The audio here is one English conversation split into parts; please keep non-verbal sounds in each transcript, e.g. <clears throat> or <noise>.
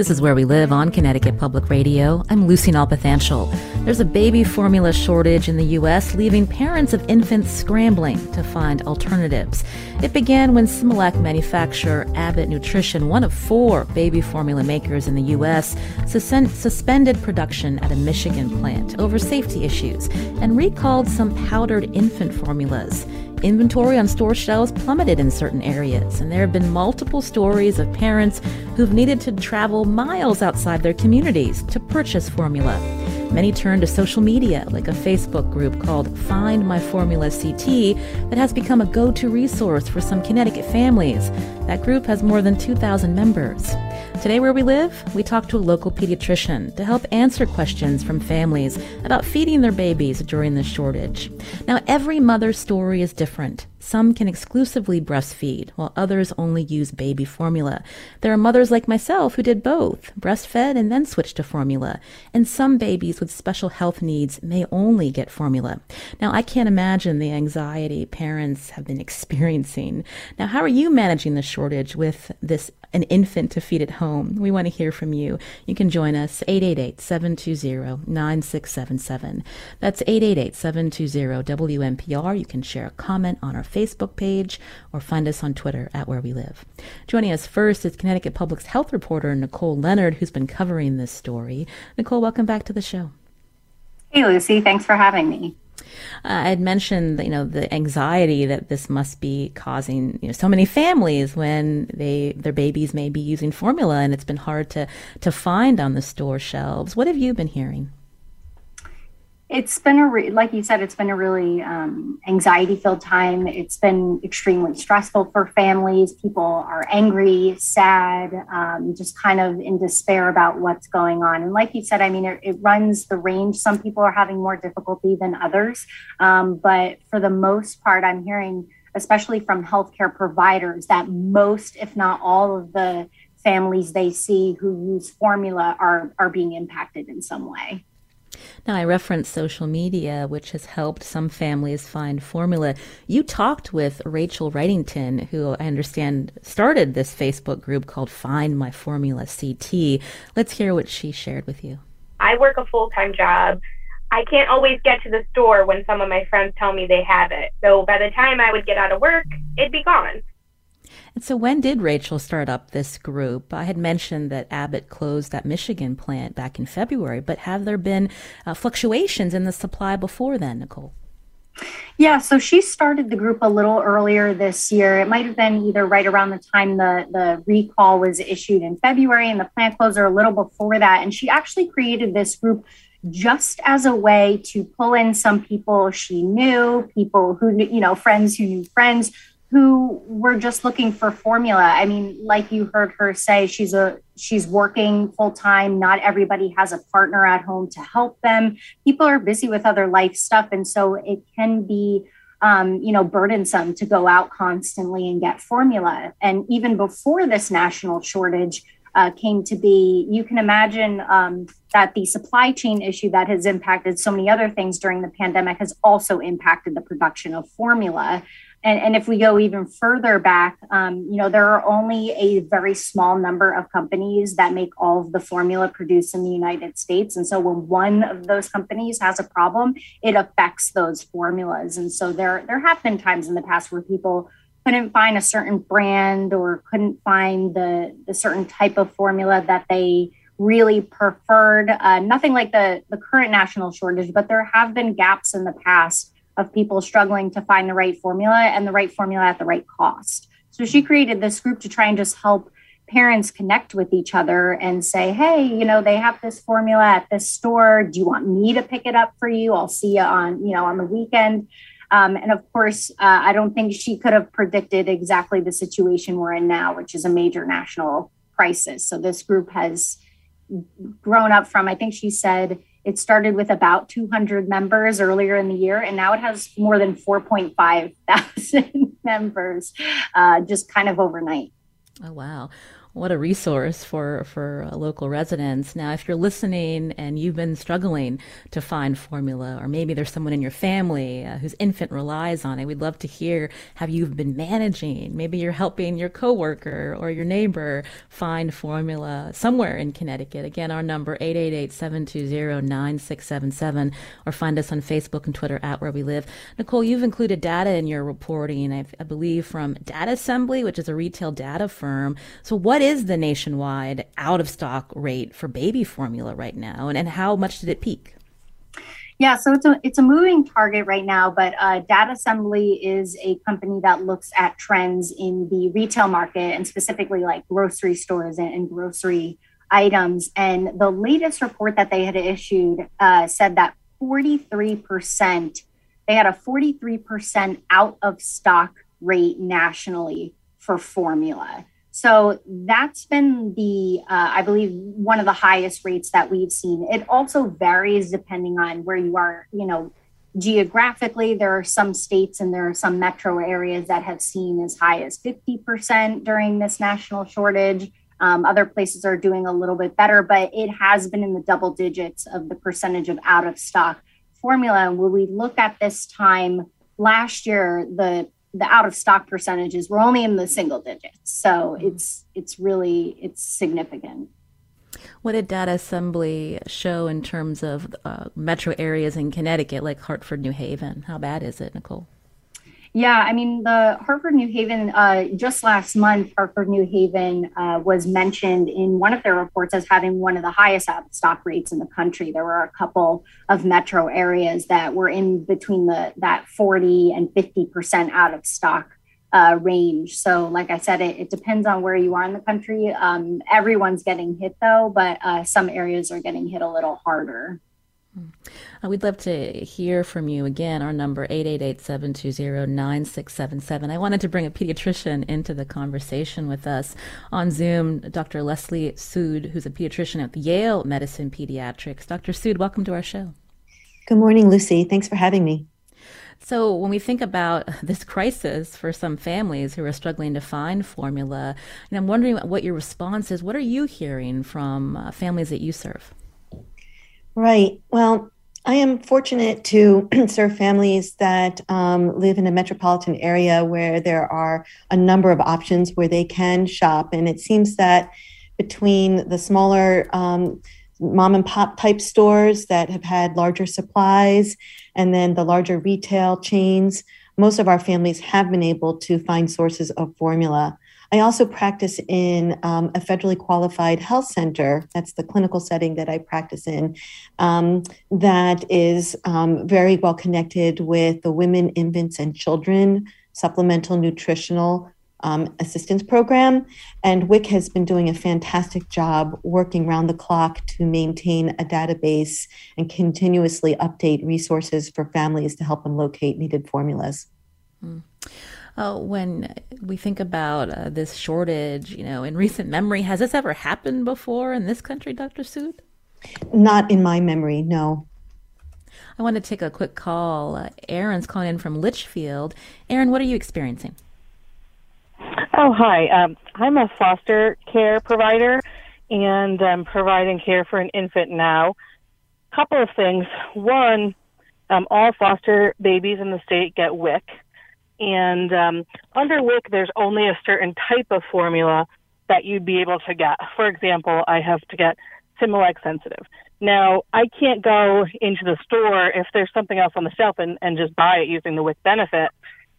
This is Where We Live on Connecticut Public Radio. I'm Lucy Nalpathanchel. There's a baby formula shortage in the U.S., leaving parents of infants scrambling to find alternatives. It began when Similac manufacturer Abbott Nutrition, one of four baby formula makers in the U.S., suspended production at a Michigan plant over safety issues and recalled some powdered infant formulas. Inventory on store shelves plummeted in certain areas, and there have been multiple stories of parents who've needed to travel miles outside their communities to purchase formula. Many turn to social media, like a Facebook group called Find My Formula CT, that has become a go to resource for some Connecticut families. That group has more than 2,000 members. Today, where we live, we talk to a local pediatrician to help answer questions from families about feeding their babies during the shortage. Now, every mother's story is different. Some can exclusively breastfeed, while others only use baby formula. There are mothers like myself who did both, breastfed and then switched to formula. And some babies with special health needs may only get formula. Now, I can't imagine the anxiety parents have been experiencing. Now, how are you managing the shortage with this an infant to feed at home? We want to hear from you. You can join us 888-720-9677. That's 888-720-WNPR. You can share a comment on our Facebook page or find us on Twitter at Where We Live. Joining us first is Connecticut Public's health reporter Nicole Leonard, who's been covering this story. Nicole, welcome back to the show. Hey, Lucy. Thanks for having me. Uh, I had mentioned, you know, the anxiety that this must be causing, you know, so many families when they their babies may be using formula, and it's been hard to to find on the store shelves. What have you been hearing? It's been a re- like you said, it's been a really um, anxiety filled time. It's been extremely stressful for families. People are angry, sad, um, just kind of in despair about what's going on. And like you said, I mean, it, it runs the range. Some people are having more difficulty than others, um, but for the most part, I'm hearing, especially from healthcare providers, that most, if not all, of the families they see who use formula are are being impacted in some way. Now, I referenced social media, which has helped some families find formula. You talked with Rachel Wrightington, who I understand started this Facebook group called Find My Formula CT. Let's hear what she shared with you. I work a full time job. I can't always get to the store when some of my friends tell me they have it. So by the time I would get out of work, it'd be gone. And so, when did Rachel start up this group? I had mentioned that Abbott closed that Michigan plant back in February, but have there been uh, fluctuations in the supply before then, Nicole? Yeah, so she started the group a little earlier this year. It might have been either right around the time the, the recall was issued in February and the plant closure a little before that. And she actually created this group just as a way to pull in some people she knew, people who, you know, friends who knew friends who were just looking for formula. I mean, like you heard her say, she's a she's working full time. Not everybody has a partner at home to help them. People are busy with other life stuff, and so it can be um, you know burdensome to go out constantly and get formula. And even before this national shortage. Uh, came to be, you can imagine um, that the supply chain issue that has impacted so many other things during the pandemic has also impacted the production of formula. And, and if we go even further back, um, you know, there are only a very small number of companies that make all of the formula produced in the United States. And so when one of those companies has a problem, it affects those formulas. And so there, there have been times in the past where people couldn't find a certain brand or couldn't find the, the certain type of formula that they really preferred. Uh, nothing like the, the current national shortage, but there have been gaps in the past of people struggling to find the right formula and the right formula at the right cost. So she created this group to try and just help parents connect with each other and say, hey, you know, they have this formula at this store. Do you want me to pick it up for you? I'll see you on, you know, on the weekend. Um, and of course, uh, I don't think she could have predicted exactly the situation we're in now, which is a major national crisis. So this group has grown up from, I think she said, it started with about 200 members earlier in the year, and now it has more than 4.5 thousand <laughs> members uh, just kind of overnight. Oh, wow what a resource for for local residents. Now, if you're listening and you've been struggling to find formula, or maybe there's someone in your family uh, whose infant relies on it, we'd love to hear how you've been managing. Maybe you're helping your coworker or your neighbor find formula somewhere in Connecticut. Again, our number 888-720-9677, or find us on Facebook and Twitter at Where We Live. Nicole, you've included data in your reporting, I, I believe, from Data Assembly, which is a retail data firm. So, what what is the nationwide out of stock rate for baby formula right now, and, and how much did it peak? Yeah, so it's a it's a moving target right now, but uh, Data Assembly is a company that looks at trends in the retail market and specifically like grocery stores and, and grocery items. And the latest report that they had issued uh, said that 43% they had a 43% out of stock rate nationally for formula. So that's been the, uh, I believe, one of the highest rates that we've seen. It also varies depending on where you are, you know, geographically. There are some states and there are some metro areas that have seen as high as 50% during this national shortage. Um, other places are doing a little bit better, but it has been in the double digits of the percentage of out of stock formula. And when we look at this time last year, the the out of stock percentages we're only in the single digits. So it's it's really it's significant. What did data assembly show in terms of uh, metro areas in connecticut like hartford new haven? How bad is it nicole yeah, I mean, the Hartford New Haven, uh, just last month, Hartford New Haven uh, was mentioned in one of their reports as having one of the highest out of stock rates in the country. There were a couple of metro areas that were in between the that 40 and 50% out of stock uh, range. So, like I said, it, it, depends on where you are in the country. Um, everyone's getting hit though, but uh, some areas are getting hit a little harder. Uh, we'd love to hear from you again. Our number 888-720-9677. I wanted to bring a pediatrician into the conversation with us on Zoom. Dr. Leslie Sood, who's a pediatrician at Yale Medicine Pediatrics. Dr. Sood, welcome to our show. Good morning, Lucy. Thanks for having me. So, when we think about this crisis for some families who are struggling to find formula, and I'm wondering what your response is. What are you hearing from uh, families that you serve? Right. Well, I am fortunate to <clears throat> serve families that um, live in a metropolitan area where there are a number of options where they can shop. And it seems that between the smaller um, mom and pop type stores that have had larger supplies and then the larger retail chains, most of our families have been able to find sources of formula. I also practice in um, a federally qualified health center. That's the clinical setting that I practice in. Um, that is um, very well connected with the Women, Infants, and Children Supplemental Nutritional um, Assistance Program. And WIC has been doing a fantastic job working round the clock to maintain a database and continuously update resources for families to help them locate needed formulas. Mm. Uh, when we think about uh, this shortage, you know, in recent memory, has this ever happened before in this country, Dr. Sood? Not in my memory, no. I want to take a quick call. Uh, Aaron's calling in from Litchfield. Aaron, what are you experiencing? Oh, hi. Um, I'm a foster care provider and I'm providing care for an infant now. Couple of things. One, um, all foster babies in the state get WIC, and um, under WIC, there's only a certain type of formula that you'd be able to get. For example, I have to get Similac sensitive. Now, I can't go into the store if there's something else on the shelf and, and just buy it using the WIC benefit.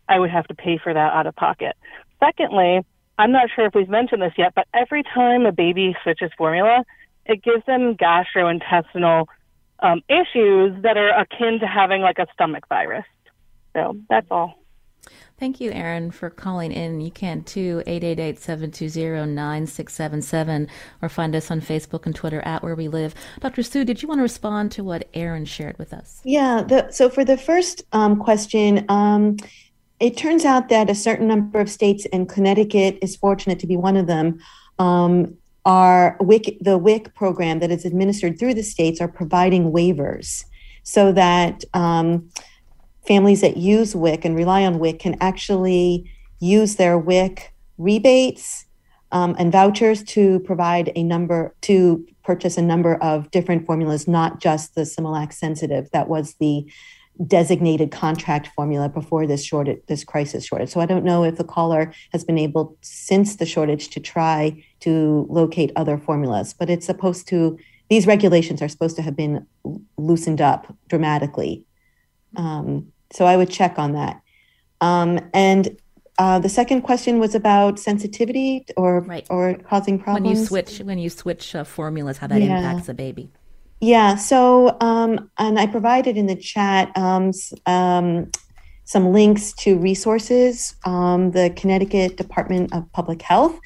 I would have to pay for that out of pocket. Secondly, I'm not sure if we've mentioned this yet, but every time a baby switches formula, it gives them gastrointestinal um, issues that are akin to having like a stomach virus. So that's all. Thank you, Aaron, for calling in. You can too, 888-720-9677, or find us on Facebook and Twitter at Where We Live. Dr. Sood, did you want to respond to what Aaron shared with us? Yeah, the, so for the first um, question, um, it turns out that a certain number of states, and Connecticut is fortunate to be one of them, um, are WIC, the WIC program that is administered through the states are providing waivers so that um, families that use WIC and rely on WIC can actually use their WIC rebates um, and vouchers to provide a number to purchase a number of different formulas, not just the Similac sensitive. That was the designated contract formula before this shortage, this crisis shortage. So I don't know if the caller has been able since the shortage to try to locate other formulas, but it's supposed to. These regulations are supposed to have been loosened up dramatically um, so I would check on that. Um, and uh, the second question was about sensitivity or right. or causing problems. When you switch when you switch uh, formulas, how that yeah. impacts a baby. Yeah. So um, and I provided in the chat um, um, some links to resources. Um, the Connecticut Department of Public Health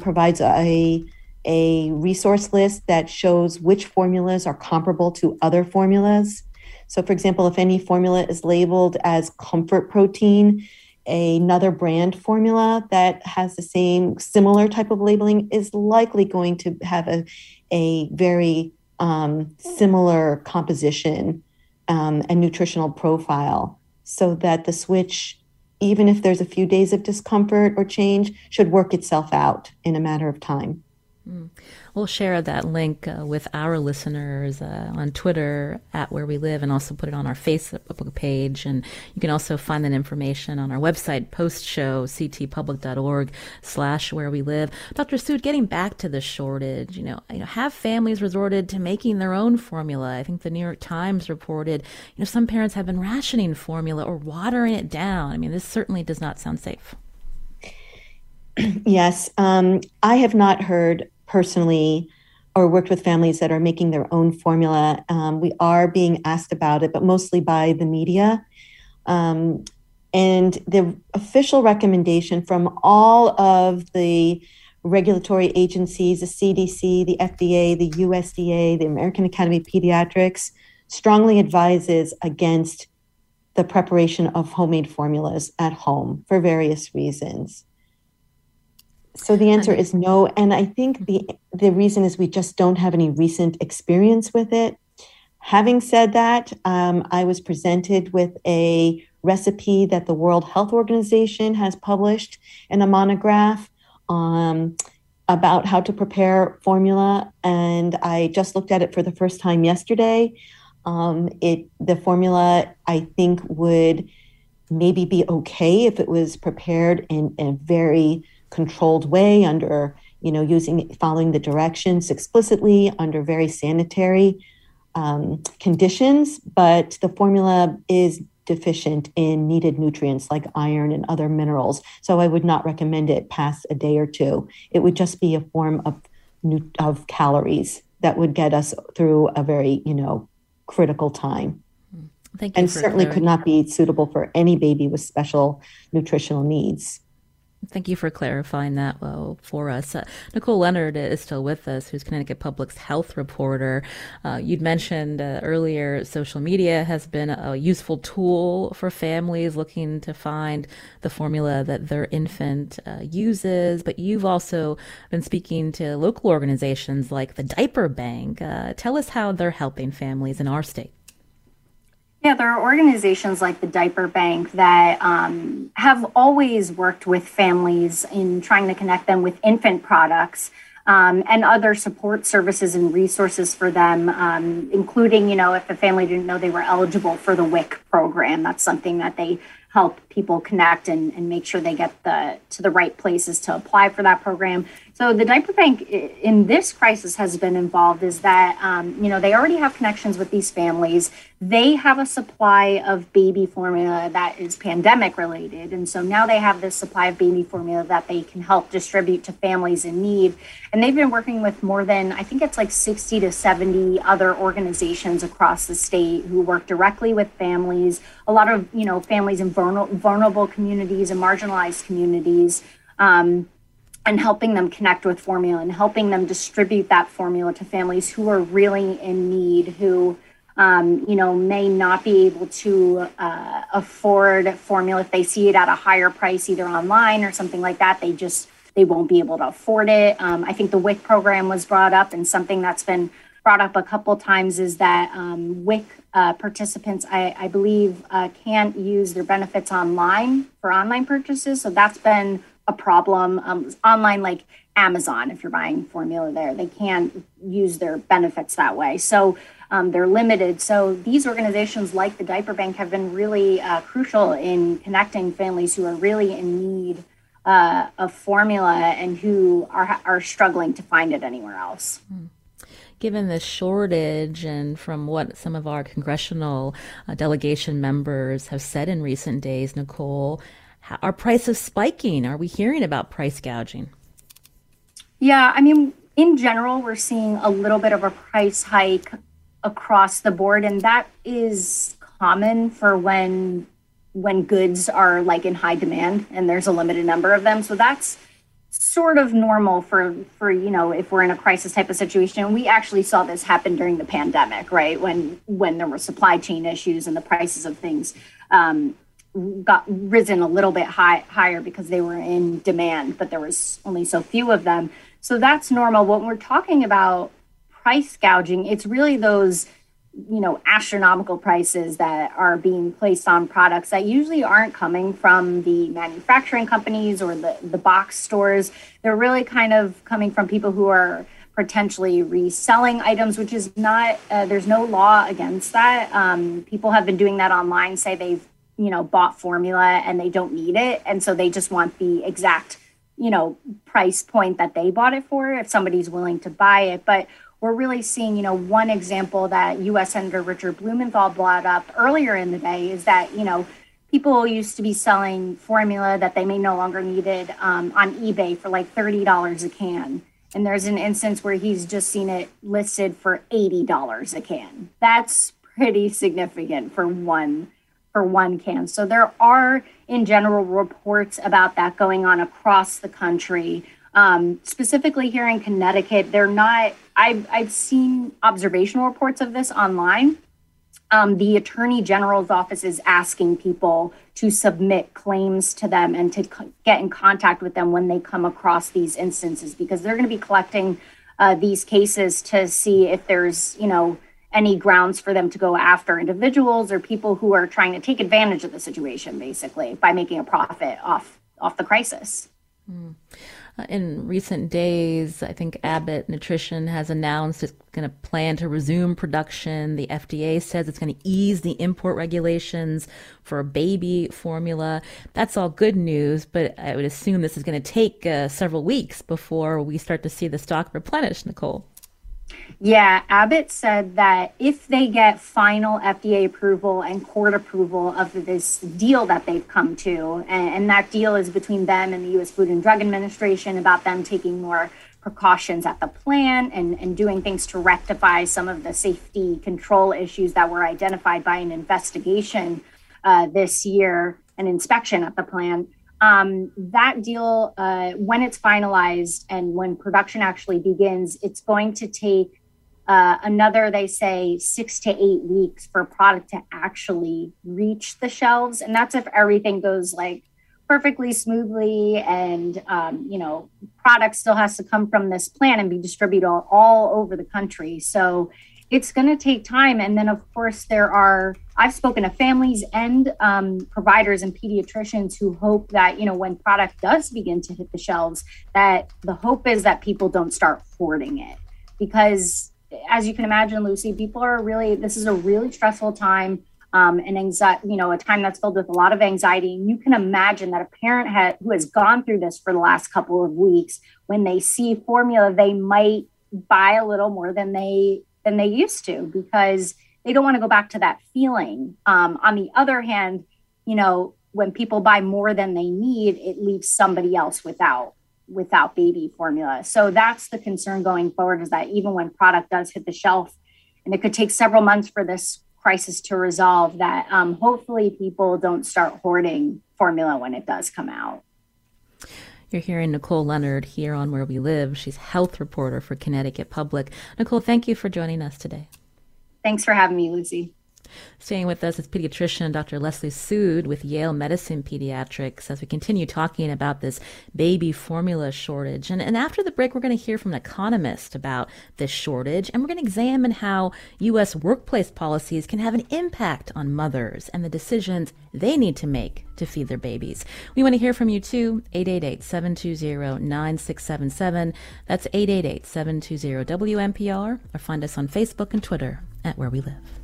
provides a a resource list that shows which formulas are comparable to other formulas. So, for example, if any formula is labeled as comfort protein, another brand formula that has the same similar type of labeling is likely going to have a, a very um, similar composition um, and nutritional profile so that the switch even if there's a few days of discomfort or change should work itself out in a matter of time mm. We'll share that link uh, with our listeners uh, on Twitter at Where We Live and also put it on our Facebook page. And you can also find that information on our website, post show, ctpublic.org slash Where We Live. Dr. Sood, getting back to the shortage, you know, you know, have families resorted to making their own formula? I think the New York Times reported, you know, some parents have been rationing formula or watering it down. I mean, this certainly does not sound safe. <clears throat> Yes, um, I have not heard personally or worked with families that are making their own formula. Um, we are being asked about it, but mostly by the media. Um, and the official recommendation from all of the regulatory agencies, the CDC, the FDA, the USDA, the American Academy of Pediatrics, strongly advises against the preparation of homemade formulas at home for various reasons. So the answer is no. And I think the the reason is we just don't have any recent experience with it. Having said that, um, I was presented with a recipe that the World Health Organization has published in a monograph um, about how to prepare formula, and I just looked at it for the first time yesterday. Um, it the formula I think would maybe be okay if it was prepared in, in a very controlled way under you know using following the directions explicitly under very sanitary um, conditions but the formula is deficient in needed nutrients like iron and other minerals. So i would not recommend it past a day or two. It would just be a form of of calories that would get us through a very you know critical time. Thank you and certainly could not be suitable for any baby with special nutritional needs Thank you for clarifying that well for us. Uh, Nicole Leonard is still with us, who's Connecticut Public's health reporter. Uh, you'd mentioned uh, earlier social media has been a useful tool for families looking to find the formula that their infant uh, uses, but you've also been speaking to local organizations like the Diaper Bank. Uh, tell us how they're helping families in our state. Yeah, there are organizations like the Diaper Bank that um, have always worked with families in trying to connect them with infant products um, and other support services and resources for them, um, including, you know, if the family didn't know they were eligible for the WIC program, that's something that they help people connect and, and make sure they get the to the right places to apply for that program. So the diaper bank in this crisis has been involved is that um, you know they already have connections with these families. they have a supply of baby formula that is pandemic related. And so now they have this supply of baby formula that they can help distribute to families in need. And they've been working with more than, I think it's like 60 to 70 other organizations across the state who work directly with families, a lot of, you know, families in vulnerable communities and marginalized communities. Um, and helping them connect with formula and helping them distribute that formula to families who are really in need, who um, you know, may not be able to uh, afford formula if they see it at a higher price, either online or something like that. They just they won't be able to afford it. Um, I think the WIC program was brought up, and something that's been brought up a couple times is that um, WIC uh, participants, I, I believe, uh, can't use their benefits online for online purchases. So that's been a problem. Um, online, like Amazon, if you're buying formula there, they can't use their benefits that way. So um, they're limited. So these organizations, like the Diaper Bank, have been really uh, crucial in connecting families who are really in need uh, of formula and who are are struggling to find it anywhere else. Hmm. Given the shortage, and from what some of our congressional uh, delegation members have said in recent days, Nicole, how, are prices spiking? Are we hearing about price gouging? Yeah, I mean, in general, we're seeing a little bit of a price hike across the board and that is common for when when goods are like in high demand and there's a limited number of them so that's sort of normal for for you know if we're in a crisis type of situation. We actually saw this happen during the pandemic right? When when there were supply chain issues and the prices of things um, got risen a little bit high, higher because they were in demand but there was only so few of them. So that's normal. When we're talking about price gouging, it's really those you know astronomical prices that are being placed on products that usually aren't coming from the manufacturing companies or the, the box stores. They're really kind of coming from people who are potentially reselling items which is not uh, there's no law against that. Um, people have been doing that online say they've you know bought formula and they don't need it. And so they just want the exact you know price point that they bought it for if somebody's willing to buy it. But we're really seeing, you know, one example that U.S. Senator Richard Blumenthal brought up earlier in the day is that, you know, people used to be selling formula that they may no longer needed um, on eBay for like $30 a can. And there's an instance where he's just seen it listed for $80 a can. That's pretty significant for one for one can. So there are in general reports about that going on across the country. Um, specifically here in Connecticut, they're not I've, I've seen observational reports of this online. Um, the attorney general's office is asking people to submit claims to them and to get in contact with them when they come across these instances because they're going to be collecting uh, these cases to see if there's you know any grounds for them to go after individuals or people who are trying to take advantage of the situation basically by making a profit off off the crisis mm. In recent days, I think Abbott Nutrition has announced it's going to plan to resume production. The FDA says it's going to ease the import regulations for baby formula. That's all good news, but I would assume this is going to take uh, several weeks before we start to see the stock replenish, Nicole. Yeah, Abbott said that if they get final FDA approval and court approval of this deal that they've come to, and, and, that deal is between them and the US Food and Drug Administration about them taking more precautions at the plant and, and doing things to rectify some of the safety control issues that were identified by an investigation uh, this year, an inspection at the plant um, that deal, uh, when it's finalized and when production actually begins, it's going to take uh, another, they say, six to eight weeks for product to actually reach the shelves. And that's if everything goes like perfectly smoothly and, um, you know, product still has to come from this plant and be distributed all, all over the country. So it's going to take time. And then, of course, there are, I've spoken to families and um, providers and pediatricians who hope that, you know, when product does begin to hit the shelves, that the hope is that people don't start hoarding it. Because as you can imagine, Lucy, people are really, this is a really stressful time. Um, and anxiety, you know, a time that's filled with a lot of anxiety. And you can imagine that a parent ha- who has gone through this for the last couple of weeks, when they see formula, they might buy a little more than they than they used to because they don't want to go back to that feeling. Um, on the other hand, you know, when people buy more than they need, it leaves somebody else without without baby formula. So that's the concern going forward is that even when product does hit the shelf, and it could take several months for this crisis to resolve, that um, hopefully people don't start hoarding formula when it does come out. You're hearing Nicole Leonard here on Where We Live. She's health reporter for Connecticut Public. Nicole, thank you for joining us today. Thanks for having me, Lucy. Staying with us is pediatrician Dr. Leslie Sood with Yale Medicine Pediatrics as we continue talking about this baby formula shortage. And, and after the break, we're going to hear from an economist about this shortage, and we're going to examine how U.S. workplace policies can have an impact on mothers and the decisions they need to make to feed their babies. We want to hear from you too. 888 720 9677. That's 888 720 WNPR, or find us on Facebook and Twitter at Where We Live.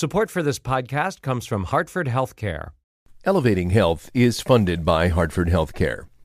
Support for this podcast comes from Hartford Healthcare. Elevating Health is funded by Hartford Healthcare.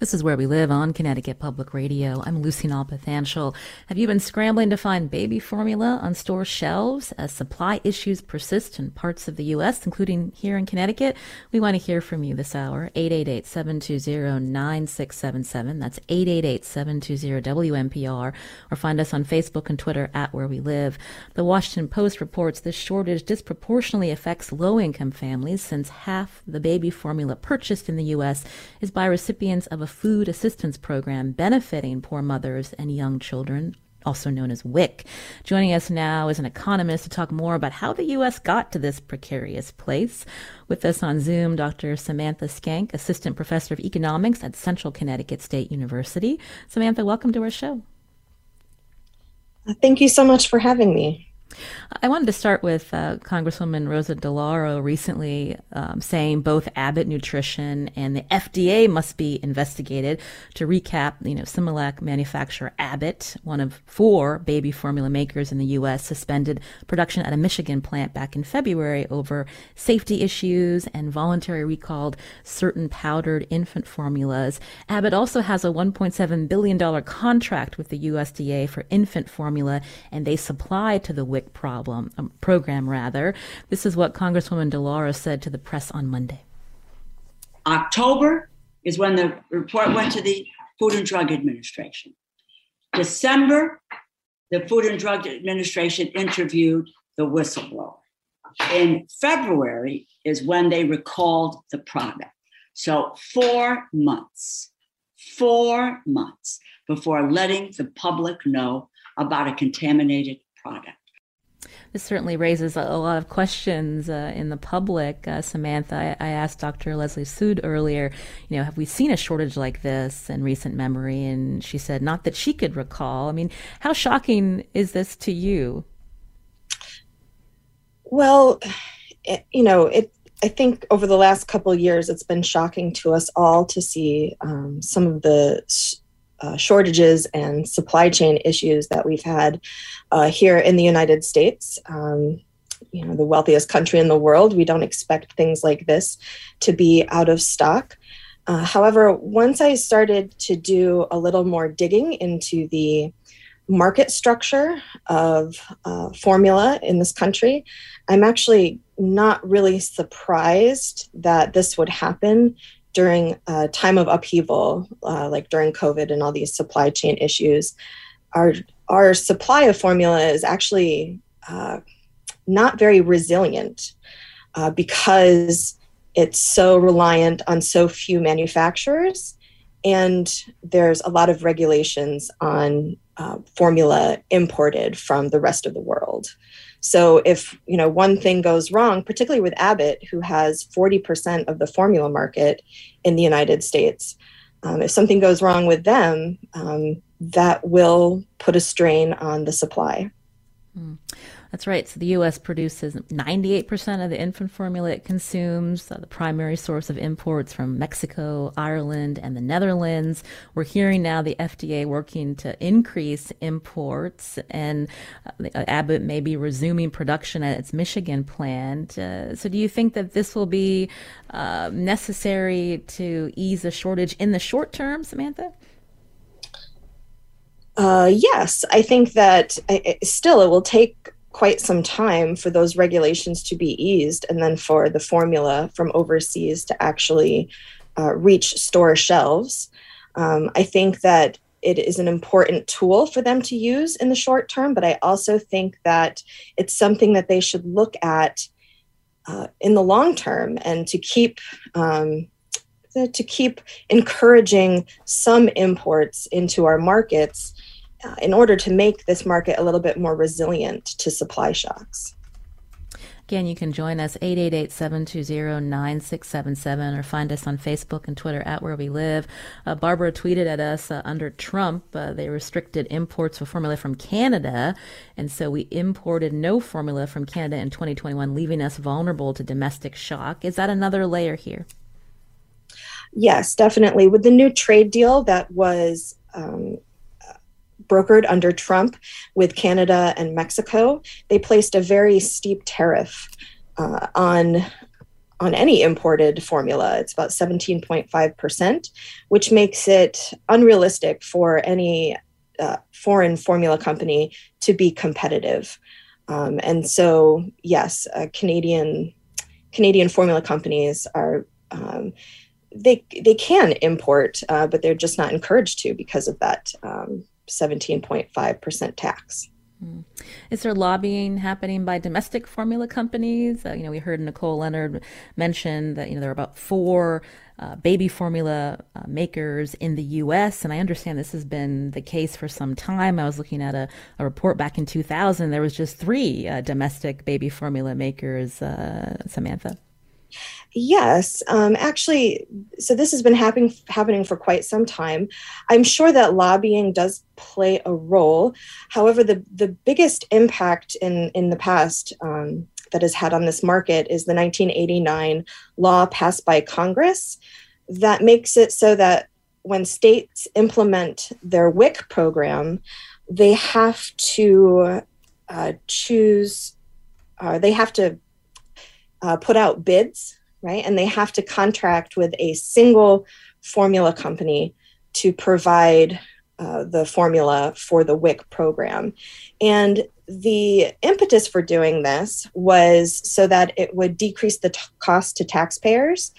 This is Where We Live on Connecticut Public Radio. I'm Lucy Nalpathanchel. Have you been scrambling to find baby formula on store shelves as supply issues persist in parts of the U.S., including here in Connecticut? We want to hear from you this hour. 888-720-9677. That's 888-720-WNPR. Or find us on Facebook and Twitter at Where We Live. The Washington Post reports this shortage disproportionately affects low-income families since half the baby formula purchased in the U.S. is by recipients of a food assistance program benefiting poor mothers and young children also known as WIC. Joining us now is an economist to talk more about how the U.S. got to this precarious place. With us on Zoom, Dr. Samantha Skank, Assistant Professor of Economics at Central Connecticut State University. Samantha, welcome to our show. Thank you so much for having me. I wanted to start with uh, Congresswoman Rosa DeLauro recently um, saying both Abbott Nutrition and the FDA must be investigated. To recap, you know, Similac manufacturer Abbott, one of four baby formula makers in the U.S., suspended production at a Michigan plant back in February over safety issues and voluntary recalled certain powdered infant formulas. Abbott also has a $1.7 billion contract with the USDA for infant formula, and they supply to the WIC problem, um, program rather. This is what Congresswoman DeLauro said to the press on Monday. October is when the report went to the Food and Drug Administration. December, the Food and Drug Administration interviewed the whistleblower. In February is when they recalled the product. So, four months, four months before letting the public know about a contaminated this certainly raises a, lot of questions uh, in the public. Uh, Samantha, I, I, asked Dr. Leslie Sood earlier, you know, have we seen a shortage like this in recent memory? And she said, not that she could recall. I mean, how shocking is this to you? Well, it, you know, it. I think over the last couple years, it's been shocking to us all to see um, some of the uh, shortages and supply chain issues that we've had uh, here in the United States. Um, you know, the wealthiest country in the world, we don't expect things like this to be out of stock. Uh, however, once I started to do a little more digging into the market structure of uh, formula in this country, I'm actually not really surprised that this would happen during a time of upheaval, uh, like during COVID and all these supply chain issues. Our our supply of formula is actually uh, not very resilient uh, because it's so reliant on so few manufacturers and there's a lot of regulations on uh, formula imported from the rest of the world so if you know one thing goes wrong particularly with abbott who has 40% of the formula market in the united states um, if something goes wrong with them um, that will put a strain on the supply mm. That's right. So the U.S. produces 98% of the infant formula it consumes, uh, the primary source of imports from Mexico, Ireland, and the Netherlands. We're hearing now the FDA working to increase imports, and uh, Abbott may be resuming production at its Michigan plant. Uh, so do you think that this will be uh, necessary to ease the shortage in the short term, Samantha? Uh, yes, I think that I, still it will take quite some time for those regulations to be eased and then for the formula from overseas to actually uh, reach store shelves. Um, I think that it is an important tool for them to use in the short term, but I also think that it's something that they should look at uh, in the long term and to keep. Um, to keep encouraging some imports into our markets uh, in order to make this market a little bit more resilient to supply shocks. Again, you can join us 888-720-9677 or find us on Facebook and Twitter at Where We Live. Uh, Barbara tweeted at us uh, under Trump, uh, they restricted imports of formula from Canada, and so we imported no formula from Canada in 2021, leaving us vulnerable to domestic shock. Is that another layer here? Yes, definitely. With the new trade deal that was um, brokered under Trump with Canada and Mexico, they placed a very steep tariff uh, on on any imported formula. It's about 17.5%, which makes it unrealistic for any uh, foreign formula company to be competitive. Um, and so, yes, uh, Canadian Canadian formula companies are um, they they can import, uh, but they're just not encouraged to because of that um, 17.5% tax. Hmm. Is there lobbying happening by domestic formula companies? Uh, you know, we heard Nicole Leonard mention that you know there are about four uh, baby formula uh, makers in the U.S., and I understand this has been the case for some time. I was looking at a, a report back in 2000; there was just three uh, domestic baby formula makers. Uh, Samantha. Yes, um, actually, so this has been happening happening for quite some time. I'm sure that lobbying does play a role. However, the the biggest impact in in the past um, that has had on this market is the 1989 law passed by Congress that makes it so that when states implement their WIC program, they have to uh, choose. Uh, they have to uh, put out bids right? And they have to contract with a single formula company to provide uh, the formula for the WIC program. And the impetus for doing this was so that it would decrease the t- cost to taxpayers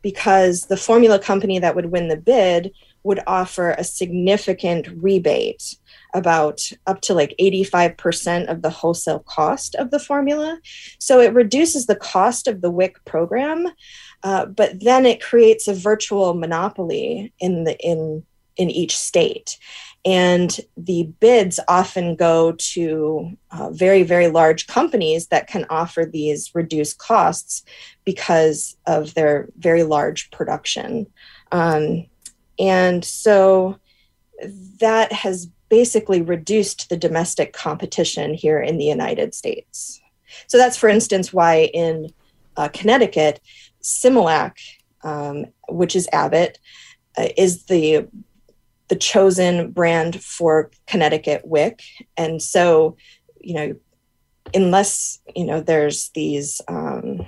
because the formula company that would win the bid would offer a significant rebate about up to like 85% of the wholesale cost of the formula. So it reduces the cost of the WIC program, uh, but then it creates a virtual monopoly in the in in each state. And the bids often go to uh, very, very large companies that can offer these reduced costs because of their very large production. Um, and so that has basically reduced the domestic competition here in the United States. So that's, for instance, why in uh, Connecticut, Similac, um, which is Abbott, uh, is the the chosen brand for Connecticut WIC, and so you know, unless you know, there's these. Um,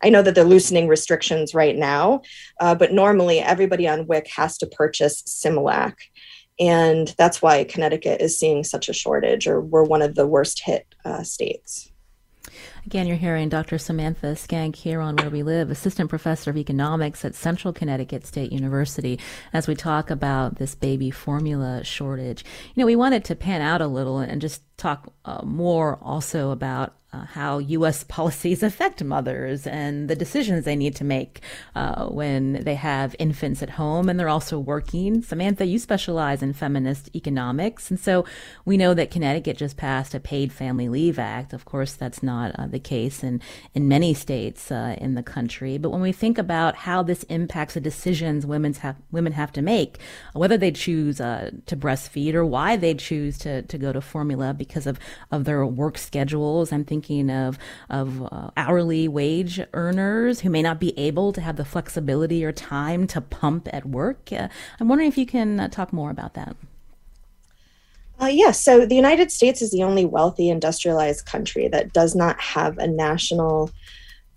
I know that they're loosening restrictions right now, uh, but normally everybody on WIC has to purchase Similac. And that's why Connecticut is seeing such a shortage, or we're one of the worst hit uh, states. Again, you're hearing Dr. Samantha Skank here on Where We Live, Assistant Professor of Economics at Central Connecticut State University, as we talk about this baby formula shortage. You know, we wanted to pan out a little and just talk uh, more also about uh, how U.S. <laughs> policies affect mothers and the decisions they need to make uh, when they have infants at home and they're also working. Samantha, you specialize in feminist economics, and so we know that Connecticut just passed a Paid Family Leave Act. Of course, that's not uh, the case in in many states uh, in the country. But when we think about how this impacts the decisions women's have women have to make, whether they choose uh, to breastfeed or why they choose to to go to formula because of of their work schedules, I'm thinking of of uh, hourly wage earners who may not be able to have the flexibility or time to pump at work. Uh, I'm wondering if you can uh, talk more about that. Uh, yes. Yeah, so the United States is the only wealthy industrialized country that does not have a national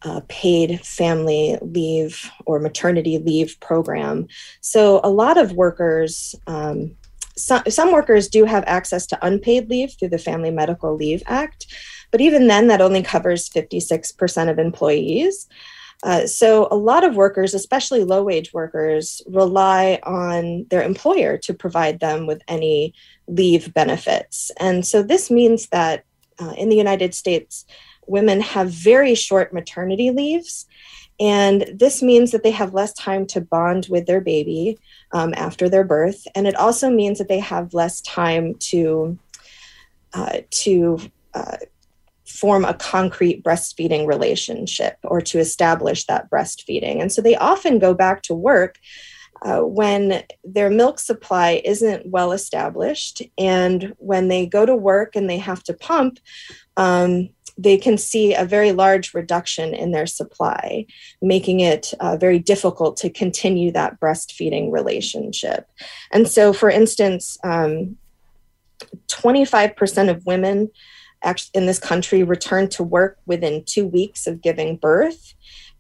uh, paid family leave or maternity leave program. So a lot of workers, um, some, workers do have access to unpaid leave through the Family Medical Leave Act. But even then, that only covers 56% of employees. Uh, so, a lot of workers, especially low wage workers, rely on their employer to provide them with any leave benefits. And so, this means that uh, in the United States, women have very short maternity leaves. And this means that they have less time to bond with their baby um, after their birth. And it also means that they have less time to, uh, to uh, form a concrete breastfeeding relationship or to establish that breastfeeding. And so they often go back to work uh, when their milk supply isn't well established. And when they go to work and they have to pump, um, they can see a very large reduction in their supply, making it uh, very difficult to continue that breastfeeding relationship. And so, for instance, um, 25% of women in this country return to work within two weeks of giving birth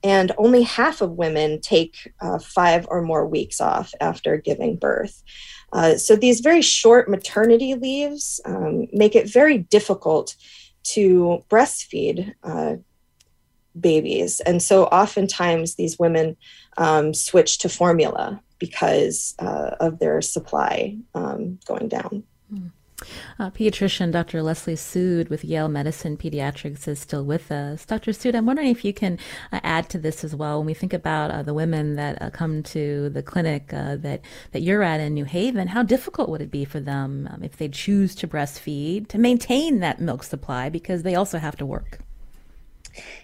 and only half of women take uh, five or more weeks off after giving birth. Uh, so these very short maternity leaves um, make it very difficult to breastfeed uh, babies. And so oftentimes these women um, switch to formula because uh, of their supply um, going down. Uh, pediatrician Dr. Leslie Sood with Yale Medicine Pediatrics is still with us. Dr. Sood, I'm wondering if you can uh, add to this as well. When we think about uh, the women that uh, come to the clinic uh, that, that you're at in New Haven, how difficult would it be for them um, if they choose to breastfeed to maintain that milk supply because they also have to work?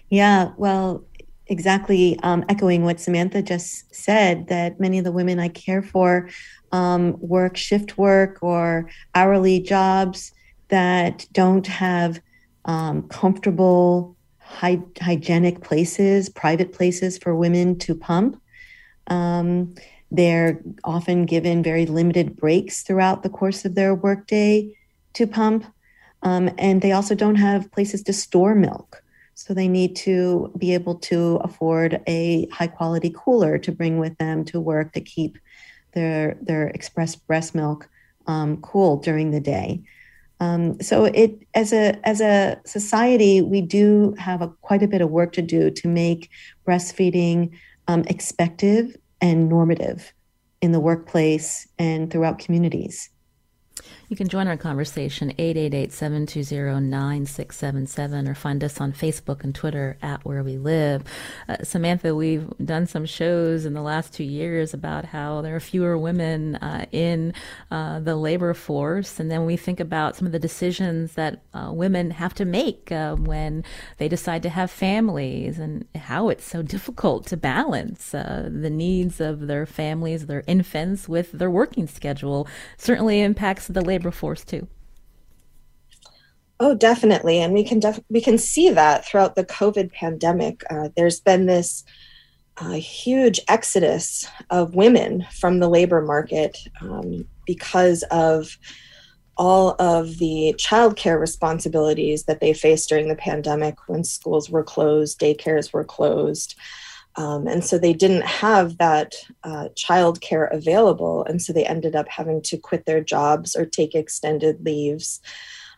Yeah, well, exactly um, echoing what Samantha just said, that many of the women I care for um, work shift work or hourly jobs that don't have um, comfortable, hy- hygienic places, private places for women to pump. Um, they're often given very limited breaks throughout the course of their workday to pump. Um, and they also don't have places to store milk. So they need to be able to afford a high quality cooler to bring with them to work to keep their their express breast milk um, cool during the day. Um, so it as a as a society, we do have a, quite a bit of work to do to make breastfeeding um, expected and normative in the workplace and throughout communities. You can join our conversation 888-720-9677 or find us on Facebook and Twitter at Where We Live. Uh, Samantha, we've done some shows in the last two years about how there are fewer women uh, in uh, the labor force. And then we think about some of the decisions that uh, women have to make uh, when they decide to have families and how it's so difficult to balance uh, the needs of their families, their infants with their working schedule. Certainly impacts the labor labor force too. Oh, definitely, and we can def- we can see that throughout the COVID pandemic. Uh, there's been this uh, huge exodus of women from the labor market um, because of all of the childcare responsibilities that they faced during the pandemic when schools were closed, daycares were closed. Um, and so they didn't have that uh, child care available. And so they ended up having to quit their jobs or take extended leaves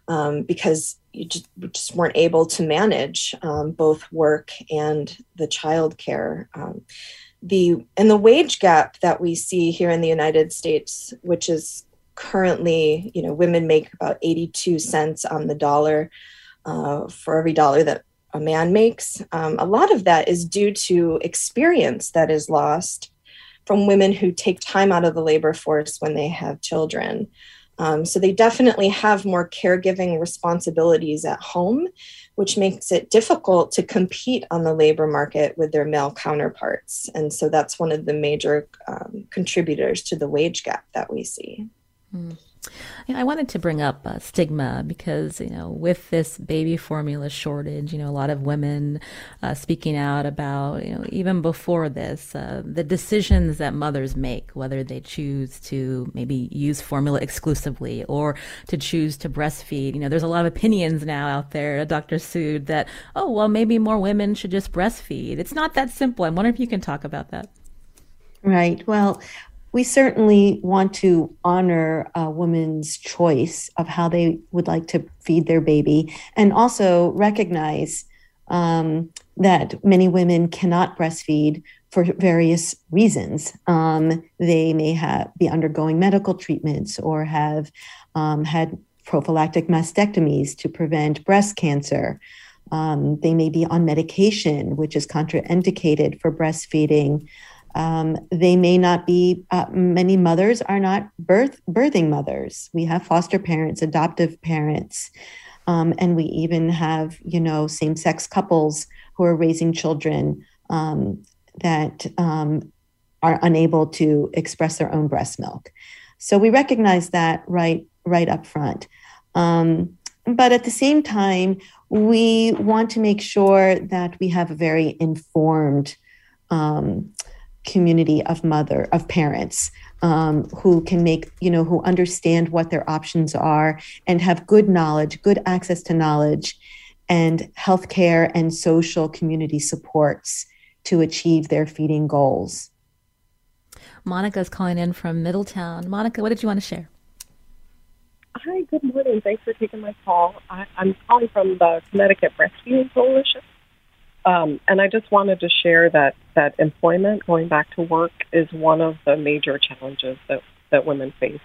um, because you just, just, weren't able to manage um, both work and the child care. Um, the, and the wage gap that we see here in the United States, which is currently, you know, women make about 82 cents on the dollar uh, for every dollar that a man makes. Um, a lot of that is due to experience that is lost from women who take time out of the labor force when they have children. Um, so they definitely have more caregiving responsibilities at home, which makes it difficult to compete on the labor market with their male counterparts. And so that's one of the major um, contributors to the wage gap that we see. Mm. I wanted to bring up uh, stigma because, you know, with this baby formula shortage, you know, a lot of women uh, speaking out about, you know, even before this, uh, the decisions that mothers make, whether they choose to maybe use formula exclusively or to choose to breastfeed. You know, there's a lot of opinions now out there, A Dr. Sood, that, oh, well, maybe more women should just breastfeed. It's not that simple. I'm wondering if you can talk about that. Right. Well, we certainly want to honor a woman's choice of how they would like to feed their baby and also recognize um, that many women cannot breastfeed for various reasons. Um, they may have be undergoing medical treatments or have um, had prophylactic mastectomies to prevent breast cancer. Um, they may be on medication, which is contraindicated for breastfeeding. Um, they may not be, uh, many mothers are not birth, birthing mothers. We have foster parents, adoptive parents, um, and we even have, you know, same sex couples who are raising children um, that um, are unable to express their own breast milk. So we recognize that right, right up front. Um, but at the same time, we want to make sure that we have a very informed um, community of mother of parents um, who can make you know who understand what their options are and have good knowledge good access to knowledge and healthcare and social community supports to achieve their feeding goals. Monica is calling in from middletown. Monica what did you want to share? Hi good morning. Thanks for taking my call. I, i'm calling from the connecticut breastfeeding coalition um, and I just wanted to share that that employment, going back to work, is one of the major challenges that that women face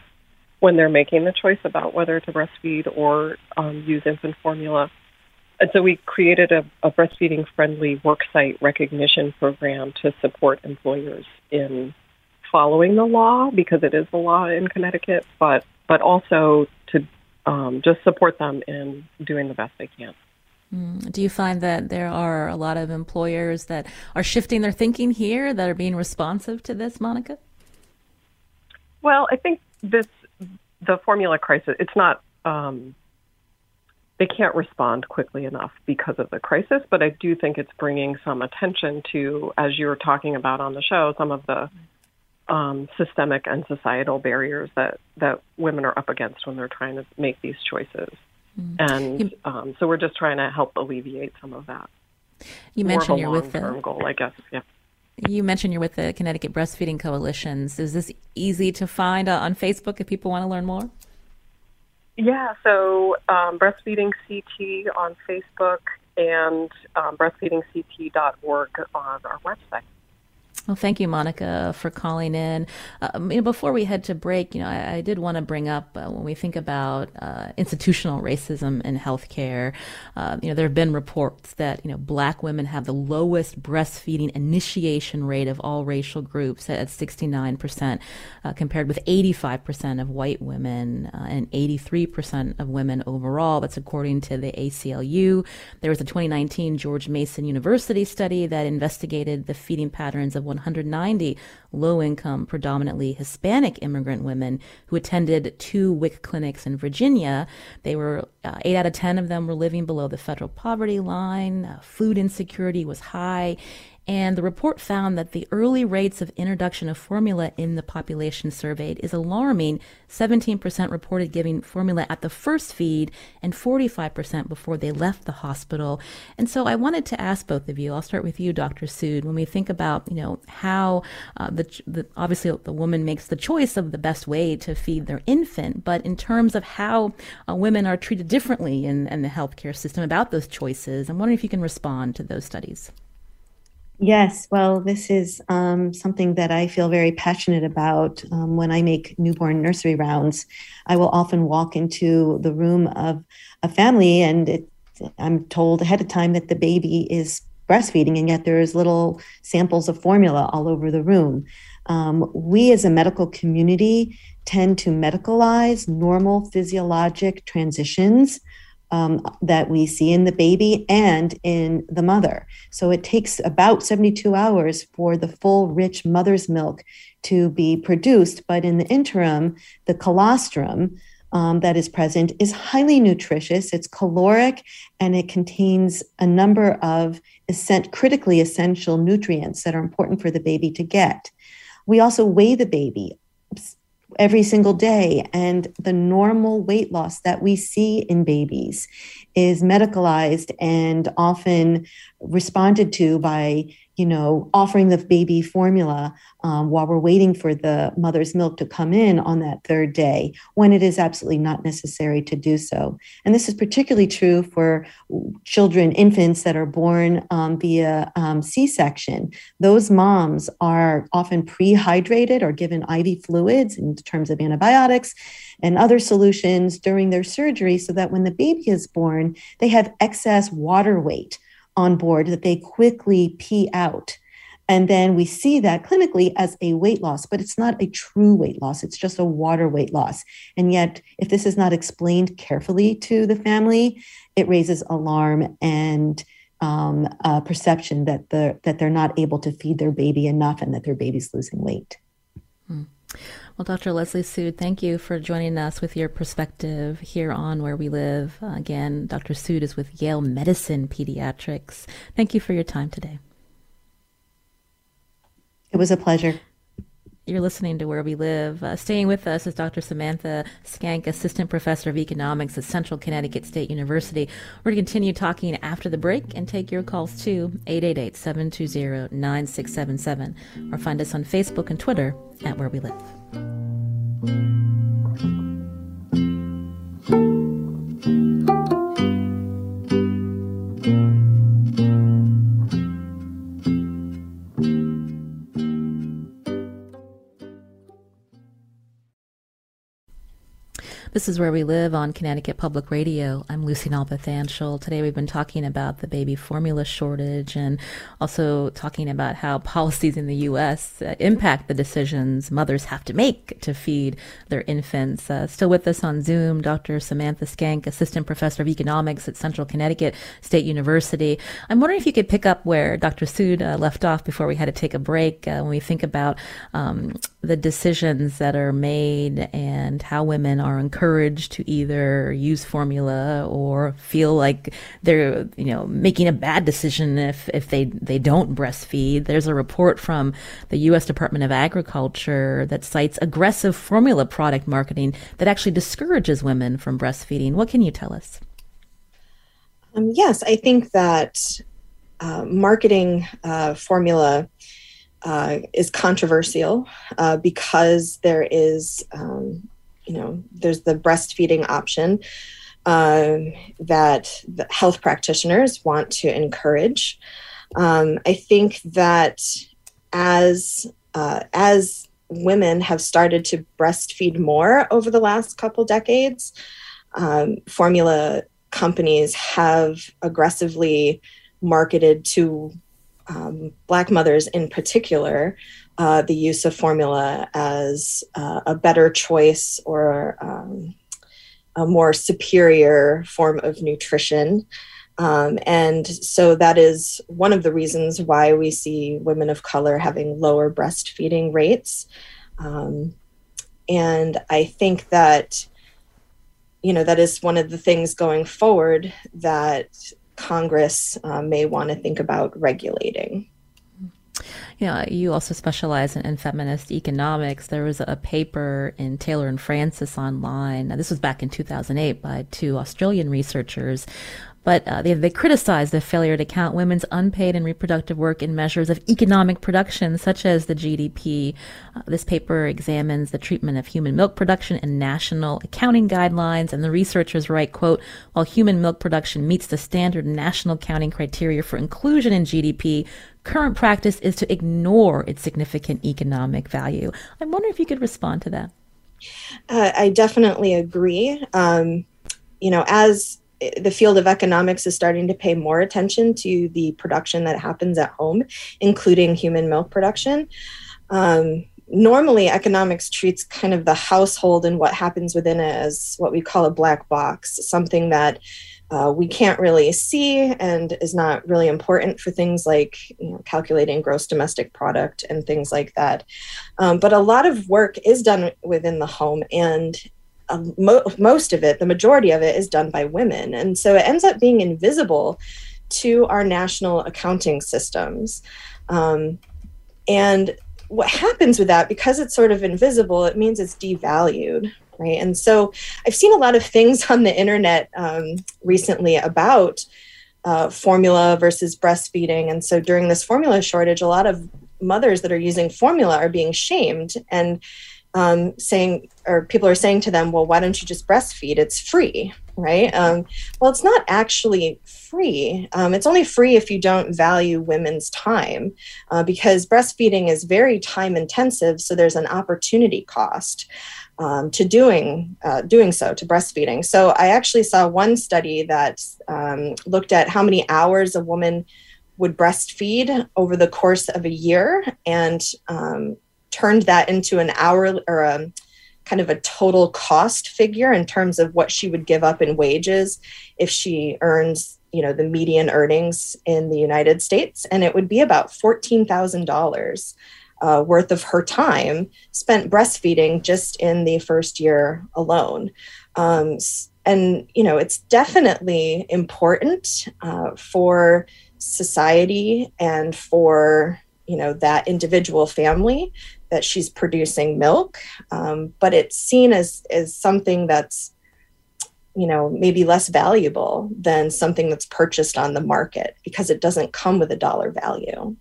when they're making the choice about whether to breastfeed or um, use infant formula. And so we created a, a breastfeeding friendly worksite recognition program to support employers in following the law because it is the law in Connecticut, but but also to um, just support them in doing the best they can. Mm. Do you find that there are a lot of employers that are shifting their thinking here that are being responsive to this, Monica? Well, I think this the formula crisis. It's not. Um, they can't respond quickly enough because of the crisis, but I do think it's bringing some attention to, as you were talking about on the show, some of the um, systemic and societal barriers that that women are up against when they're trying to make these choices. Mm. And um, so we're just trying to help alleviate some of that. You More mentioned you're with the goal, I guess. Yeah. You mentioned you're with the Connecticut Breastfeeding Coalitions. Is this easy to find uh, on Facebook if people want to learn more? Yeah, so um, Breastfeeding CT on Facebook and um, breastfeedingct.org on our website. Well, thank you, Monica, for calling in. Um, you know, before we head to break, you know, I, I did want to bring up uh, when we think about uh, institutional racism in healthcare. Uh, you know, there have been reports that you know black women have the lowest breastfeeding initiation rate of all racial groups at 69 percent, uh, compared with 85 percent of white women uh, and 83 percent of women overall. That's according to the ACLU. There was a 2019 George Mason University study that investigated the feeding patterns of 190 low income, predominantly Hispanic immigrant women who attended two WIC clinics in Virginia. They were, uh, eight out of 10 of them were living below the federal poverty line. Uh, food insecurity was high. And the report found that the early rates of introduction of formula in the population surveyed is alarming. 17% reported giving formula at the first feed and 45% before they left the hospital. And so I wanted to ask both of you, I'll start with you, Dr. Sood, when we think about, you know, how uh, the, the, obviously the woman makes the choice of the best way to feed their infant, but in terms of how uh, women are treated differently in, in the healthcare system about those choices, I'm wondering if you can respond to those studies. Yes, well, this is um, something that I feel very passionate about. Um, when I make newborn nursery rounds, I will often walk into the room of a family, and it, I'm told ahead of time that the baby is breastfeeding, and yet there's little samples of formula all over the room. Um, we as a medical community tend to medicalize normal physiologic transitions um, that we see in the baby and in the mother. So it takes about 72 hours for the full, rich mother's milk to be produced. But in the interim, the colostrum um, that is present is highly nutritious. It's caloric and it contains a number of critically essential nutrients that are important for the baby to get. We also weigh the baby every single day. And the normal weight loss that we see in babies is medicalized and often responded to by you know, offering the baby formula um, while we're waiting for the mother's milk to come in on that third day when it is absolutely not necessary to do so. And this is particularly true for children, infants that are born um, via um, C section. Those moms are often pre-hydrated or given IV fluids in terms of antibiotics and other solutions during their surgery so that when the baby is born, they have excess water weight on board that they quickly pee out. And then we see that clinically as a weight loss, but it's not a true weight loss. It's just a water weight loss. And yet, if this is not explained carefully to the family, it raises alarm and um, perception that the that they're not able to feed their baby enough and that their baby's losing weight. Hmm. Well, Dr. Leslie Sood, thank you for joining us with your perspective here on Where We Live. Again, Dr. Sood is with Yale Medicine Pediatrics. Thank you for your time today. It was a pleasure. You're listening to Where We Live. Uh, staying with us is Dr. Samantha Skank, Assistant Professor of Economics at Central Connecticut State University. We're going to continue talking after the break and take your calls too, 888 720 9677, or find us on Facebook and Twitter at Where We Live. Thank you. This is Where We Live on Connecticut Public Radio. I'm Lucy Nalpathanchel. Today we've been talking about the baby formula shortage and also talking about how policies in the U.S. Uh, impact the decisions mothers have to make to feed their infants. Uh, still with us on Zoom, Dr. Samantha Skank, Assistant Professor of Economics at Central Connecticut State University. I'm wondering if you could pick up where Dr. Sood uh, left off before we had to take a break uh, when we think about um, the decisions that are made and how women are encouraged to either use formula or feel like they're you know making a bad decision if if they they don't breastfeed. There's a report from the US Department of Agriculture that cites aggressive formula product marketing that actually discourages women from breastfeeding. What can you tell us? Um, yes i think that uh, marketing uh, formula uh, is controversial uh, because there is, um, you know, there's the breastfeeding option um, that health practitioners want to encourage. Um, I think that as uh, as women have started to breastfeed more over the last couple decades, um, formula companies have aggressively marketed to um, Black mothers in particular, uh, the use of formula as uh, a better choice or um, a more superior form of nutrition. Um, and so that is one of the reasons why we see women of color having lower breastfeeding rates. Um, and I think that, you know, that is one of the things going forward that Congress uh, may want to think about regulating. Know, you also specialize in, in, feminist economics. There was a paper in Taylor and Francis online. Now, this was back in 2008 by two Australian researchers but uh, they, they criticized the failure to count women's unpaid and reproductive work in measures of economic production, such as the GDP. Uh, this paper examines the treatment of human milk production in national accounting guidelines, and the researchers write, quote, while human milk production meets the standard national accounting criteria for inclusion in GDP, current practice is to ignore its significant economic value. I wonder if you could respond to that. Uh, I definitely agree. Um, you know, as the field of economics is starting to pay more attention to the production that happens at home, including human milk production. Um, normally, economics treats kind of the household and what happens within it as what we call a black box, something that uh, we can't really see and is not really important for things like you know, calculating gross domestic product and things like that. Um, but a lot of work is done within the home, and mo- most of it, the majority of it, is done by women. And so it ends up being invisible to our national accounting systems. Um, and what happens with that, because it's sort of invisible, it means it's devalued, right? And so I've seen a lot of things <laughs> on the internet um, recently about uh, formula versus breastfeeding. And so during this formula shortage, a lot of mothers that are using formula are being shamed. And um, saying, or people are saying to them, well, why don't you just breastfeed? It's free, right? Um, well, it's not actually free. Um, it's only free if you don't value women's time uh, because breastfeeding is very time intensive. So there's an opportunity cost. Um, to doing uh, doing so to breastfeeding. So I actually saw one study that um, looked at how many hours a woman would breastfeed over the course of a year, and um, turned that into an hour or a kind of a total cost figure in terms of what she would give up in wages if she earns you know the median earnings in the united states. And it would be about $14000 uh, worth of her time spent breastfeeding just in the first year alone. Um, and you know it's definitely important uh, for society and for you know that individual family that she's producing milk, um, but it's seen as as something that's you know maybe less valuable than something that's purchased on the market because it doesn't come with a dollar value.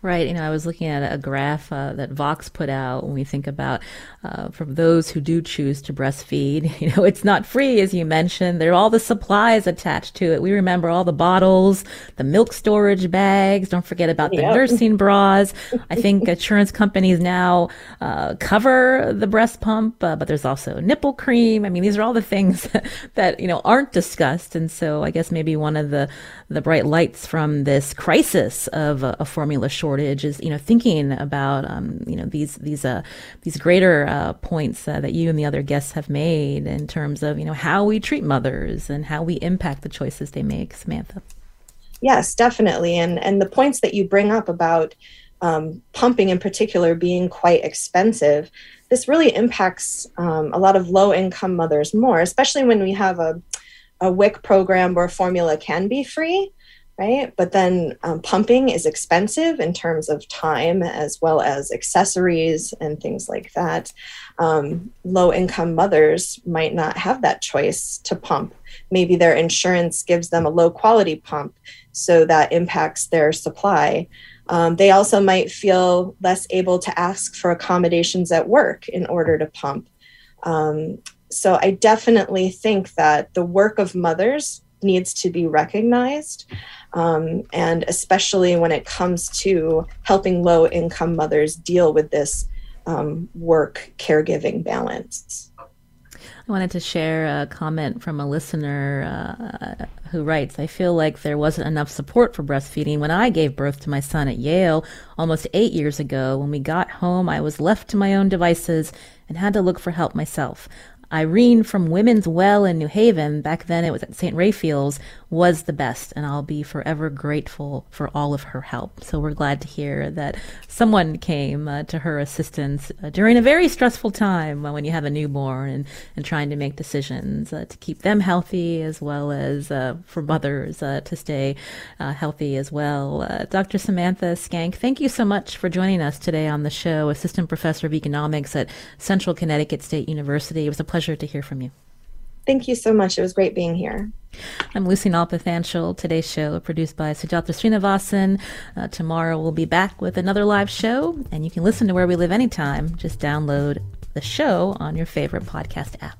Right. You know, I was looking at a graph uh, that Vox put out when we think about uh, from those who do choose to breastfeed. <laughs> You know, it's not free, as you mentioned. There are all the supplies attached to it. We remember all the bottles, the milk storage bags. Don't forget about the yep. nursing bras. I <laughs> think insurance companies now uh, cover the breast pump, uh, but there's also nipple cream. I mean, these are all the things <laughs> that, you know, aren't discussed. And so I guess maybe one of the, the bright lights from this crisis of a, a formula shortage shortage is you know thinking about um, you know these these uh, these greater uh, points uh, that you and the other guests have made in terms of you know how we treat mothers and how we impact the choices they make samantha. Yes definitely. And and the points that you bring up about um, pumping in particular being quite expensive this really impacts um, a lot of low income mothers more especially when we have a a WIC program where formula can be free right? But then um, pumping is expensive in terms of time as well as accessories and things like that. Um, low income mothers might not have that choice to pump. Maybe their insurance gives them a low quality pump, so that impacts their supply. Um, they also might feel less able to ask for accommodations at work in order to pump. Um, so I definitely think that the work of mothers needs to be recognized um, and especially when it comes to helping low income mothers deal with this um, work caregiving balance. I wanted to share a comment from a listener uh, who writes I feel like there wasn't enough support for breastfeeding when I gave birth to my son at Yale almost eight years ago. When we got home, I was left to my own devices and had to look for help myself. Irene from Women's Well in New Haven, back then it was at St. Raphael's, was the best, and I'll be forever grateful for all of her help. So we're glad to hear that someone came uh, to her assistance uh, during a very stressful time uh, when you have a newborn and, and trying to make decisions uh, to keep them healthy as well as uh, for mothers uh, to stay healthy as well. Dr. Samantha Skank, thank you so much for joining us today on the show, Assistant Professor of Economics at Central Connecticut State University. It was a pleasure to hear from you. Thank you so much. It was great being here. I'm Lucy Nalpathanchel. Today's show produced by Sujatha Srinivasan. Uh, tomorrow we'll be back with another live show, and you can listen to Where We Live anytime. Just download the show on your favorite podcast app.